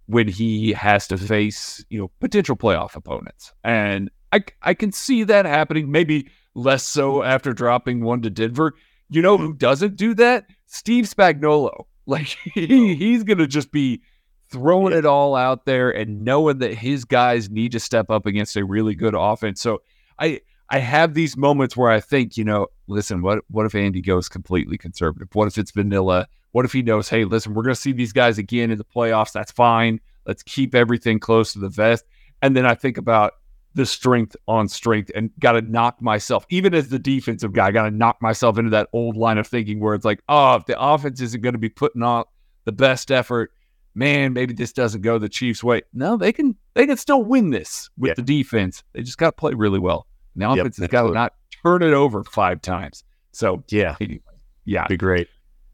when he has to face you know potential playoff opponents, and I I can see that happening. Maybe less so after dropping one to Denver. You know who doesn't do that? Steve Spagnuolo. Like he, oh. he's gonna just be throwing it all out there and knowing that his guys need to step up against a really good offense. So I I have these moments where I think, you know, listen, what what if Andy goes completely conservative? What if it's vanilla? What if he knows, hey, listen, we're going to see these guys again in the playoffs. That's fine. Let's keep everything close to the vest. And then I think about the strength on strength and got to knock myself, even as the defensive guy, got to knock myself into that old line of thinking where it's like, oh, if the offense isn't going to be putting on the best effort, man, maybe this doesn't go the Chiefs' way. No, they can they can still win this with Yeah. the defense. They just got to play really well. The Yep, has got to not turn it over five times. So Yeah, anyway, yeah, be great.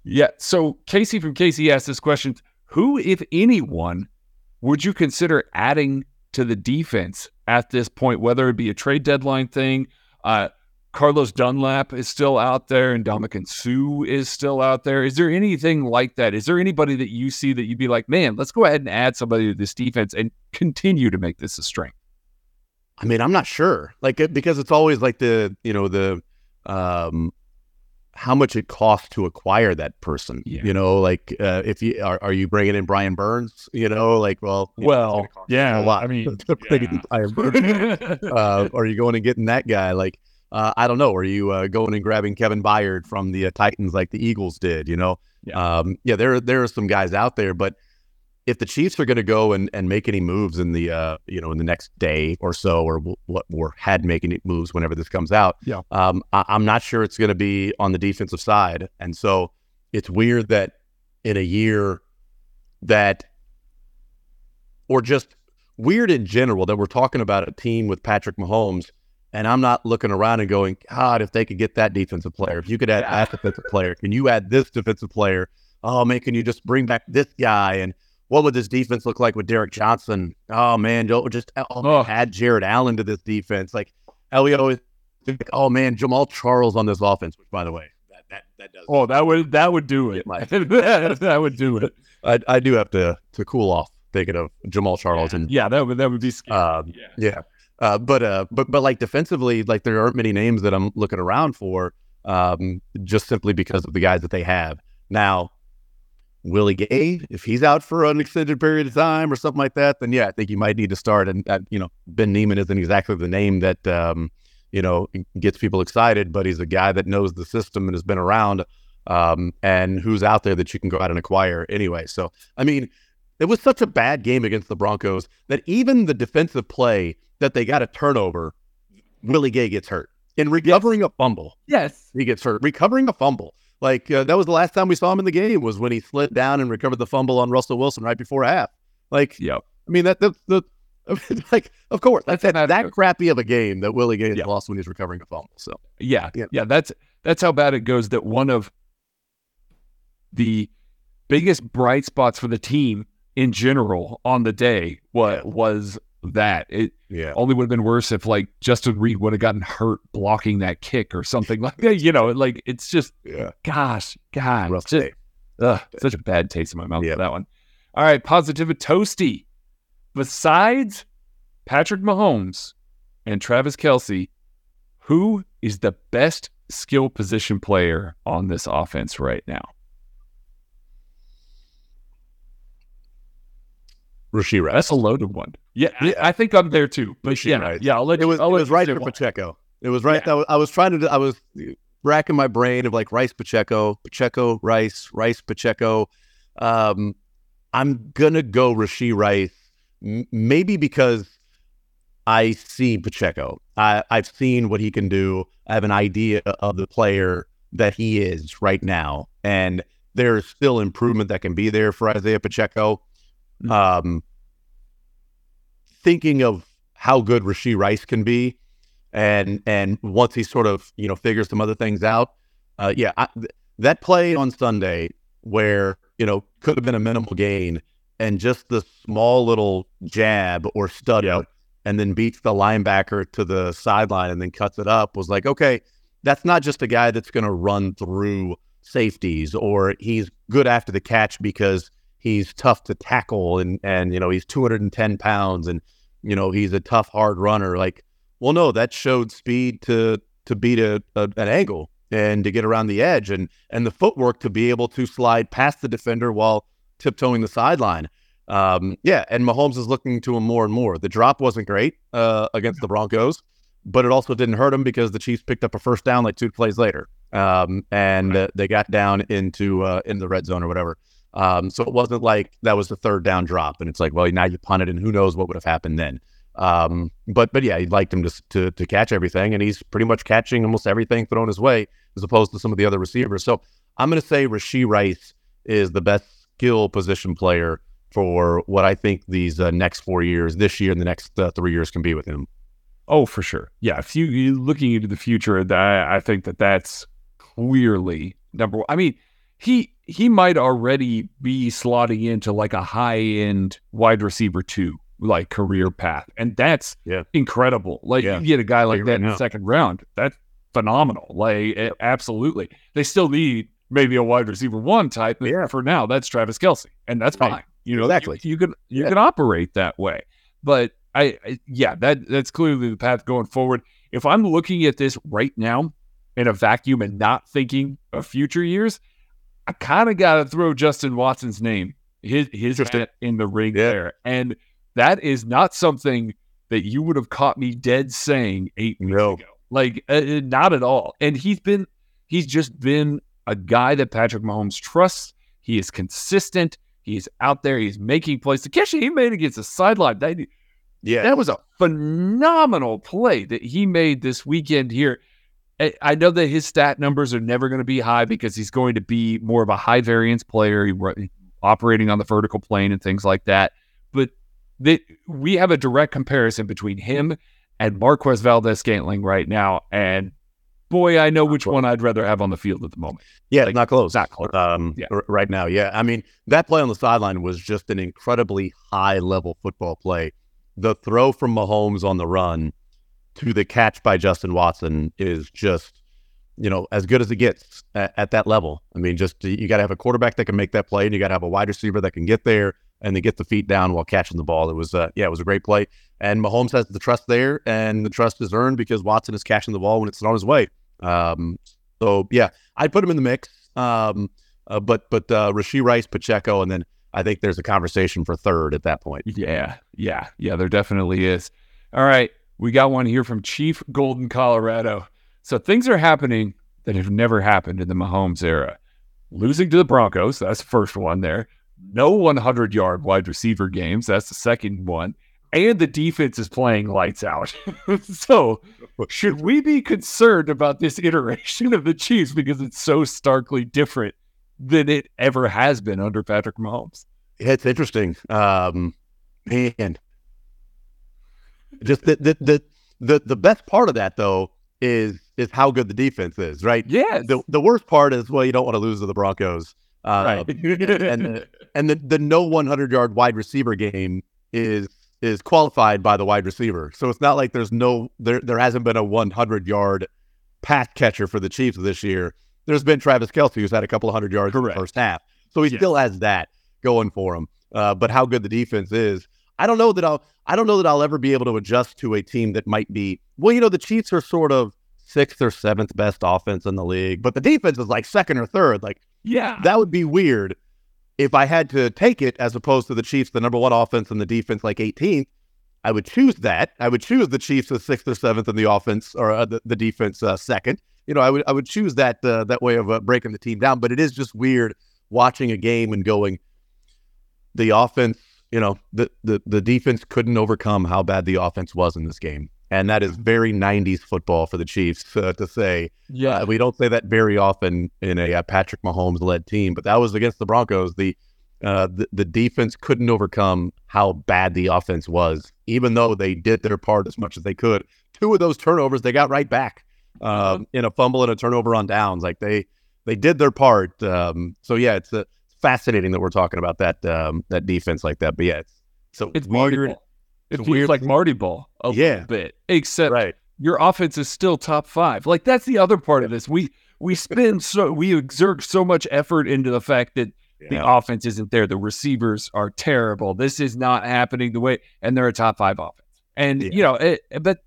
yeah. So Casey from Casey asked this question: Who, if anyone, would you consider adding to the defense at this point? Whether it be a trade deadline thing, uh, Carlos Dunlap is still out there, and Ndamukong Suh is still out there. Is there anything like that? Is there anybody that you see that you'd be like, man, let's go ahead and add somebody to this defense and continue to make this a strength? I mean, I'm not sure, like it- because it's always like the you know the um how much it costs to acquire that person. Yeah. You know, like uh, if you are, are you bringing in Brian Burns? You know, like well, you know, Well, yeah, a lot. I mean, to bring in Brian Burns. uh, are you going and getting that guy? Like, uh, I don't know. Are you uh, going and grabbing Kevin Byard from the uh, Titans like the Eagles did? You know, Yeah. um, yeah. There, there are some guys out there, but if the Chiefs are going to go and, and make any moves in the uh, you know in the next day or so, or what or had making moves whenever this comes out, Yeah. um, I, I'm not sure it's going to be on the defensive side, and so it's weird that in a year that or just weird in general that we're talking about a team with Patrick Mahomes, and I'm not looking around and going, God, if they could get that defensive player, if you could add that defensive player, can you add this defensive player? Oh man, can you just bring back this guy? And what would this defense look like with Derrick Johnson? Oh man, don't just oh, Oh. add Jared Allen to this defense. Like how we always oh man, Jamaal Charles on this offense, which by the way, that that, that does oh, that would that would do it. Get my- that would do it. I, I do have to to cool off thinking of Jamaal Charles and Yeah, that would that would be scary. um, yeah. yeah. Uh, but uh, but but like defensively, like there aren't many names that I'm looking around for, um, just simply because of the guys that they have now. Willie Gay, if he's out for an extended period of time or something like that, then yeah, I think you might need to start. And uh, you know, Ben Niemann isn't exactly the name that um, you know gets people excited, but he's a guy that knows the system and has been around, um, and who's out there that you can go out and acquire anyway. So I mean, it was such a bad game against the Broncos that even the defensive play that they got a turnover, Willie Gay gets hurt. In recovering a fumble, Yes. he gets hurt. Recovering a fumble. Like uh, that was the last time we saw him in the game was when he slid down and recovered the fumble on Russell Wilson right before half. Like, yeah, I mean, that, that's the, like, of course, that's, that, that crappy of a game that Willie Gay Yeah. lost when he's recovering a fumble. So, Yeah, Yeah. yeah, That's that's how bad it goes. That one of the biggest bright spots for the team in general on the day was was that it yeah. only would have been worse if like Justin Reid would have gotten hurt blocking that kick or something like that. You know, like it's just Yeah. gosh, God, Rough just- ugh, such a bad taste in my mouth Yeah. for that one. All right, positive toasty. Besides Patrick Mahomes and Travis Kelce, who is the best skill position player on this offense right now? Rashee Rice. That's a loaded one. Yeah, I, I think I'm there too. But Rashee yeah, yeah, I'll let It you. was, I'll it was right for. Pacheco. It was right. Yeah. I was- I was trying to. I was racking my brain of like Rice Pacheco, Pacheco Rice, Rice Pacheco. Um, I'm gonna go Rasheed Rice, m- maybe because I see Pacheco. I, I've seen what he can do. I have an idea of the player that he is right now, and there's still improvement that can be there for Isaiah Pacheco. Um, thinking of how good Rasheed Rice can be, and and once he sort of you know figures some other things out, uh, yeah, I, th- that play on Sunday where you know could have been a minimal gain, and just the small little jab or stutter, and then beats the linebacker to the sideline and then cuts it up was like, okay, that's not just a guy that's going to run through safeties or he's good after the catch because he's tough to tackle and and you know he's 210 pounds and you know he's a tough hard runner like well no that showed speed to to beat a, a an angle and to get around the edge and and the footwork to be able to slide past the defender while tiptoeing the sideline. Um yeah and Mahomes is looking to him more and more. The drop wasn't great uh against the Broncos but it also didn't hurt him because the Chiefs picked up a first down like two plays later. Um and uh, they got down into uh in the red zone or whatever um, so it wasn't like that was the third down drop, and it's like, well, now you punted, and who knows what would have happened then. Um, but but yeah, he liked him to, to to catch everything, and he's pretty much catching almost everything thrown his way, as opposed to some of the other receivers. So I'm going to say Rasheed Rice is the best skill position player for what I think these uh, next four years, this year and the next uh, three years, can be with him. Oh, for sure. Yeah, if you you looking into the future, that I think that that's clearly number one. I mean, he he might already be slotting into like a high end wide receiver two like career path, and that's Yeah. incredible. Like Yeah. you get a guy like Right that in the second round, that's phenomenal. Like it- absolutely, they still need maybe a wide receiver one type. but Yeah. For now, that's Travis Kelce, and that's Right. fine. You know, Exactly. You, you can you Yeah. can operate that way, but I, I yeah, that that's clearly the path going forward. If I'm looking at this right now in a vacuum and not thinking of future years, I kind of got to throw Justin Watson's name, his his hat in the ring Yeah. there, and that is not something that you would have caught me dead saying eight weeks No. ago. Like uh, uh, not at all. And he's been he's just been a guy that Patrick Mahomes trusts. He is consistent. He's out there. He's making plays. The catch he made against the sideline, that, Yeah, that was a phenomenal play that he made this weekend here. I- know that his stat numbers are never going to be high because he's going to be more of a high variance player, he, operating on the vertical plane and things like that. But we have a direct comparison between him and Marquez Valdez Scantling right now, and boy, I know which one I'd rather have on the field at the moment. Yeah, Like, not close. not close. Um, Yeah. r- right now, yeah. I mean, that play on the sideline was just an incredibly high level football play. The throw from Mahomes on the run to the catch by Justin Watson is just, you know, as good as it gets at, at that level. I mean, just you got to have a quarterback that can make that play, and you got to have a wide receiver that can get there and then get the feet down while catching the ball. It was, uh, yeah, it was a great play. And Mahomes has the trust there, and the trust is earned because Watson is catching the ball when it's on his way. Um, so yeah, I'd put him in the mix. Um, uh, but but uh, Rasheed Rice, Pacheco, and then I think there's a conversation for third at that point. Yeah, yeah, yeah, there definitely is. All right, we got one here from Chief Golden, Colorado. So things are happening that have never happened in the Mahomes era. Losing to the Broncos, that's the first one there. No 100 yard wide receiver games, that's the second one. And the defense is playing lights out. so, should we be concerned about this iteration of the Chiefs because it's so starkly different than it ever has been under Patrick Mahomes? It's interesting. Um, man, just the the, the the the best part of that though is is how good the defense is, right? Yes. The the worst part is well, you don't want to lose to the Broncos. Uh, right. and the, and the, the no 100 yard wide receiver game is is qualified by the wide receiver. So it's not like there's no there there hasn't been a 100 yard pass catcher for the Chiefs this year. There's been Travis Kelce who's had a couple of hundred yards in the first half, so he Yes. still has that going for him. Uh, but how good the defense is, I don't know that I'll I don't know that I'll ever be able to adjust to a team that might be well. You know, the Chiefs are sort of sixth or seventh best offense in the league, but the defense is like second or third. Like yeah. that would be weird if I had to take it as opposed to the Chiefs, the number one offense and the defense like 18th, I would choose that. I would choose the Chiefs as sixth or seventh in the offense or uh, the, the defense uh, second. You know, I would I would choose that uh, that way of uh, breaking the team down. But it is just weird watching a game and going, the offense. You know, the the the defense couldn't overcome how bad the offense was in this game. And that is very 90s football for the Chiefs uh, to say. Yeah. Uh, we don't say that very often in a uh, Patrick Mahomes led team, but that was against the Broncos. The, uh, the the defense couldn't overcome how bad the offense was, even though they did their part as much as they could. Two of those turnovers they got right back um, in a fumble and a turnover on downs. Like they they did their part. Um, so yeah, it's uh, fascinating that we're talking about that um, that defense like that. But yeah, it's so It's Marty weird. It It's feels weird. like Marty Ball a Yeah. bit, except Right. your offense is still top five. Like that's the other part of this. We we spend so we exert so much effort into the fact that the offense isn't there. The receivers are terrible. This is not happening the way, and they're a top five offense. And Yeah. you know, it, but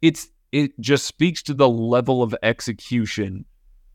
it's it just speaks to the level of execution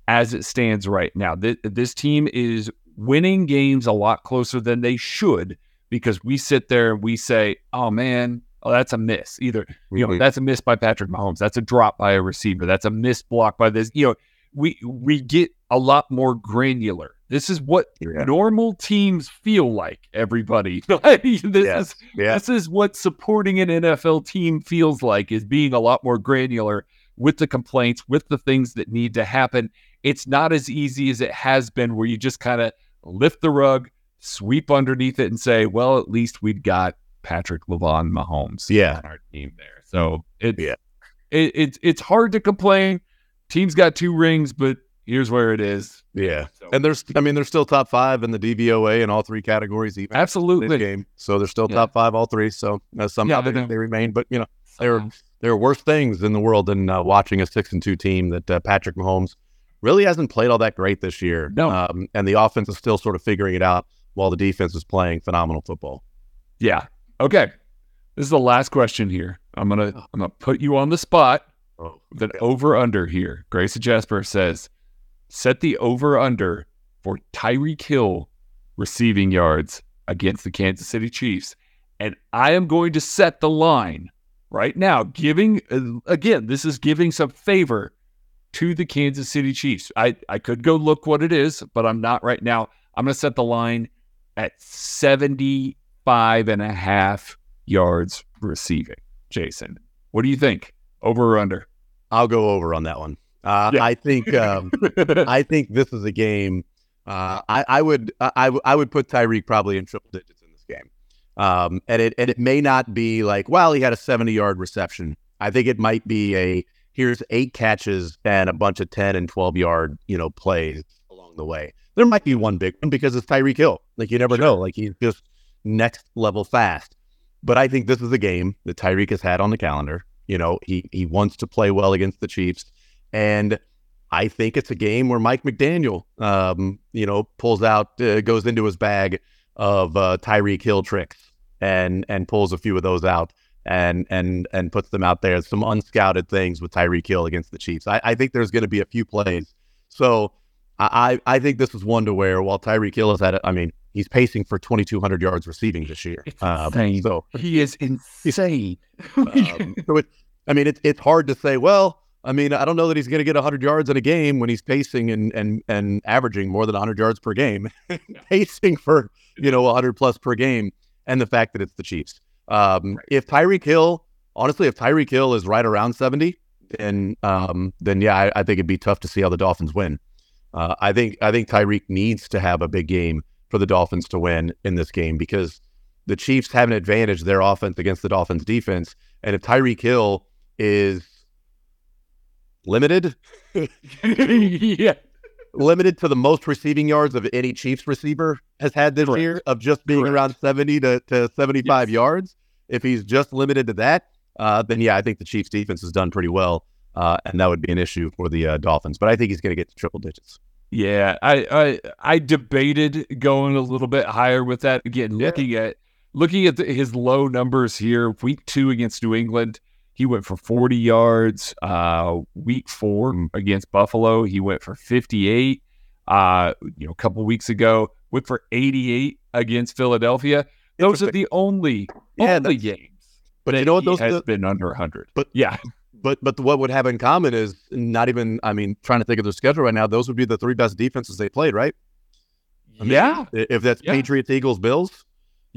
as it stands right now. This, this team is winning games a lot closer than they should because we sit there and we say, "Oh man, oh that's a miss." Either you know Mhm. that's a miss by Patrick Mahomes, that's a drop by a receiver, that's a miss block by this. You know, we we get a lot more granular. This is what Yeah. normal teams feel like. Everybody, this Yes. is Yeah. this is what supporting an NFL team feels like is being a lot more granular with the complaints, with the things that need to happen. It's not as easy as it has been where you just kind of lift the rug, sweep underneath it and say, well, at least we've got Patrick Lavon Mahomes Yeah. on our team there. So it's Yeah. it, it's it's hard to complain. Team's got two rings, but here's where it is. Yeah. So- And there's, I mean, they're still top five in the DVOA in all three categories, even Absolutely. game. So they're still Yeah. top five, all three. So uh, somehow Yeah, they, they're- remain. But you know, there there are worse things in the world than uh, watching a six and two team that uh, Patrick Mahomes really hasn't played all that great this year. No. Um, and the offense is still sort of figuring it out while the defense is playing phenomenal football. Yeah. Okay. This is the last question here. I'm gonna I'm gonna put you on the spot. Oh, with an over under here. Grayson Jasper says, set the over under for Tyreek Hill receiving yards against the Kansas City Chiefs. And I am going to set the line right now, giving, again, this is giving some favor to the Kansas City Chiefs. I, I could go look what it is, but I'm not right now. I'm going to set the line at 75 and a half yards receiving. Jason, what do you think? Over or under? I'll go over on that one. Uh, Yeah. I think um, I think this is a game. Uh, I, I would I, I would- put Tyreek probably in triple digits in this game, um, and it and it may not be like well he had a seventy yard reception. I think it might be a here's eight catches and a bunch of ten and twelve yard you know plays along the way. There might be one big one because it's Tyreek Hill. Like you never know. Like he's just next level fast. But I think this is a game that Tyreek has had on the calendar. You know, he he wants to play well against the Chiefs, and I think it's a game where Mike McDaniel, um, you know, pulls out, uh, goes into his bag of uh, Tyreek Hill tricks and and pulls a few of those out and and and puts them out there. Some unscouted things with Tyreek Hill against the Chiefs. I, I think there's going to be a few plays. So I I think this is one to where while Tyreek Hill has had, a- I mean, he's pacing for 2,200 yards receiving this year. Um, so he is insane. um, so it, I mean, it's it's hard to say. Well, I mean, I don't know that he's going to get 100 yards in a game when he's pacing and and and averaging more than 100 yards per game, pacing for you know 100 plus per game, and the fact that it's the Chiefs. Um, If Tyreek Hill, honestly, if Tyreek Hill is right around 70, then um, then yeah, I, I think it'd be tough to see how the Dolphins win. Uh, I think I think Tyreek needs to have a big game for the Dolphins to win in this game because the Chiefs have an advantage their offense against the Dolphins defense. And if Tyreek Hill is limited, yeah. Limited to the most receiving yards of any Chiefs receiver has had this Correct. year of just being Correct. around 70 to, to 75 Yes. yards, if he's just limited to that, uh, then yeah, I think the Chiefs defense has done pretty well. Uh, and that would be an issue for the uh, Dolphins. But I think he's going to get to triple digits. Yeah, I, I I debated going a little bit higher with that. Again, looking at looking at the, his low numbers here, week two against New England, he went for 40 yards. Uh, week four against Buffalo, he went for 58. Uh, you know, a couple weeks ago, went for 88 against Philadelphia. Those are the only Yeah, only games. But you know what? Those has the- been under 100. But- yeah, but but what would have in common is not even. I mean, trying to think of their schedule right now. Those would be the three best defenses they played, right? I mean, yeah, If that's Yeah. Patriots, Eagles, Bills,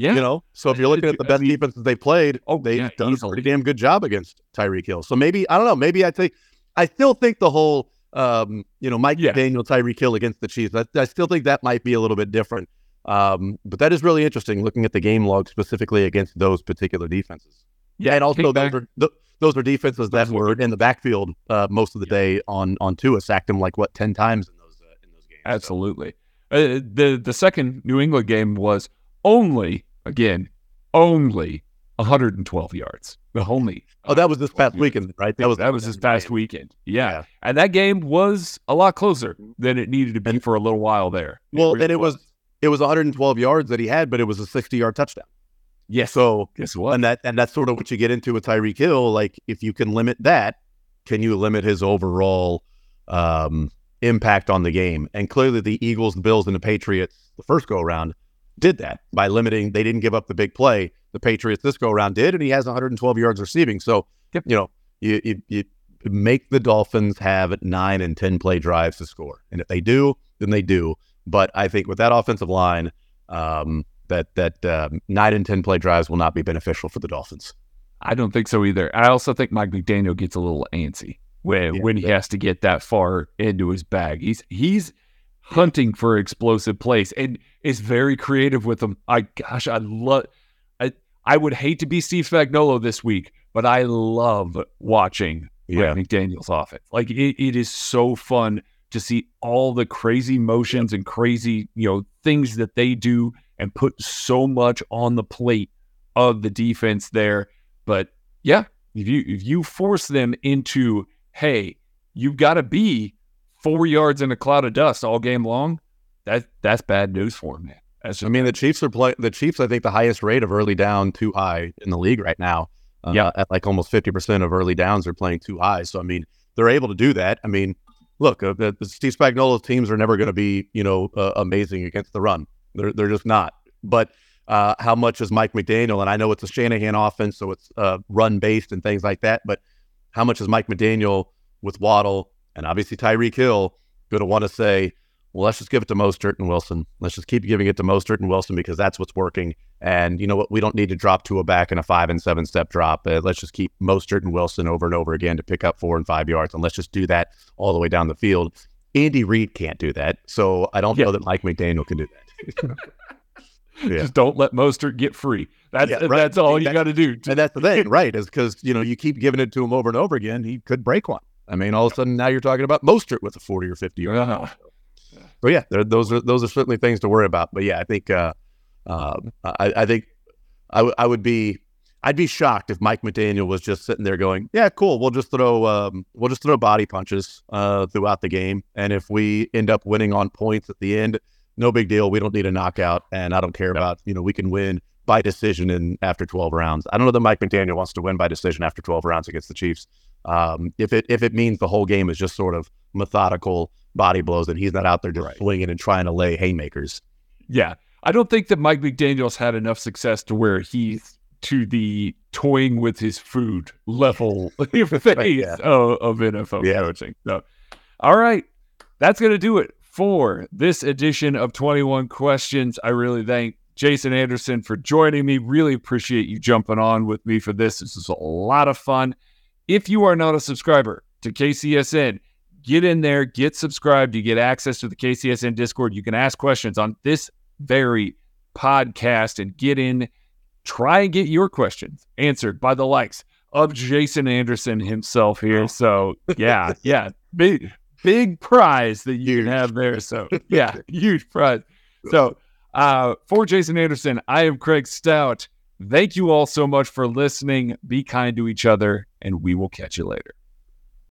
yeah. you know. So if you're looking at the I best mean- defenses they played, Oh, they've yeah, done easily. a pretty damn good job against Tyreek Hill. So maybe I don't know. Maybe I think I still think the whole um, you know Mike Yeah. Daniel Tyreek Hill against the Chiefs. I, I still think that might be a little bit different. Um, but that is really interesting looking at the game log specifically against those particular defenses. yeah, and also those are th- those are defenses that were in the backfield uh, most of the day on on Tua sacked him like what ten times in those uh, in those games. So- Absolutely. Uh, the the second New England game was only again only 112 yards. The only. Oh, that was this past 112 weekend, right? That was that was this past weekend. Yeah. and that game was a lot closer than it needed to be for a little while there. Well, really and it was it was 112 yards that he had, but it was a 60 yard touchdown. yes. So guess what? and that and that's sort of what you get into with Tyreek Hill. Like if you can limit that, can you limit his overall um, impact on the game? And clearly, the Eagles, the Bills, and the Patriots the first go around did that by limiting. They didn't give up the big play. The Patriots this go around did, and he has 112 yards receiving. So Yep. you know you, you you make the Dolphins have nine and ten play drives to score, and if they do, then they do. But I think with that offensive line, um, that that um, nine and ten play drives will not be beneficial for the Dolphins. I don't think so either. I also think Mike McDaniel gets a little antsy when Yeah. when he has to get that far into his bag. He's he's hunting for explosive plays and is very creative with them. I gosh, I love. I I would hate to be Steve Spagnuolo this week, but I love watching Yeah. McDaniel's offense. Like it, it is so fun to see all the crazy motions and crazy you know things that they do and put so much on the plate of the defense there. But yeah, if you if you force them into, hey, you've got to be four yards in a cloud of dust all game long, that that's bad news for them, man. That's I mean, the Chiefs are playing. The Chiefs, I think, the highest rate of early down two high in the league right now. Uh, Yeah. at like almost fifty percent of early downs are playing two high. So I mean, they're able to do that. I mean, look, uh, the, the Steve Spagnuolo's teams are never going to be, you know, uh, amazing against the run. They're they're just not. But uh, how much is Mike McDaniel? And I know it's a Shanahan offense, so it's uh, run based and things like that. But how much is Mike McDaniel with Waddle and obviously Tyreek Hill going to want to say, well, let's just give it to Mostert and Wilson. Let's just keep giving it to Mostert and Wilson because that's what's working. And you know what? We don't need to drop to a back in a five and seven step drop. Uh, let's just keep Mostert and Wilson over and over again to pick up four and five yards. And let's just do that all the way down the field. Andy Reid can't do that. So I don't Yeah. know that Mike McDaniel can do that. yeah. just don't let Mostert get free. That's Yeah, right. that's all you got to do. And that's the thing, right? Is because you know you keep giving it to him over and over again, he could break one. I mean, all of a sudden now you're talking about Mostert with a forty or fifty yard. Uh-huh. So yeah, those are those are certainly things to worry about. But yeah, I think uh, uh, I, I think I, w- I would be I'd be shocked if Mike McDaniel was just sitting there going, "Yeah, cool, we'll just throw um, we'll just throw body punches uh, throughout the game, and if we end up winning on points at the end, no big deal. We don't need a knockout, and I don't care about you know we can win by decision in after 12 rounds. I don't know that Mike McDaniel wants to win by decision after 12 rounds against the Chiefs. Um, if it if it means the whole game is just sort of methodical body blows and he's not out there just Right. swinging and trying to lay haymakers. Yeah. I don't think that Mike McDaniel's had enough success to where he's to the toying with his food level phase Yeah. of, of NFL Yeah. coaching. So, all right. That's going to do it for this edition of 21 Questions. I really thank Jason Anderson for joining me. Really appreciate you jumping on with me for this. This is a lot of fun. If you are not a subscriber to KCSN, get in there, get subscribed. You get access to the KCSN Discord. You can ask questions on this very podcast and get in, try and get your questions answered by the likes of Jason Anderson himself here. So, yeah, yeah, big, big prize that you can have there. So, yeah, huge prize. So, uh, for Jason Anderson, I am Craig Stout. Thank you all so much for listening. Be kind to each other, and we will catch you later.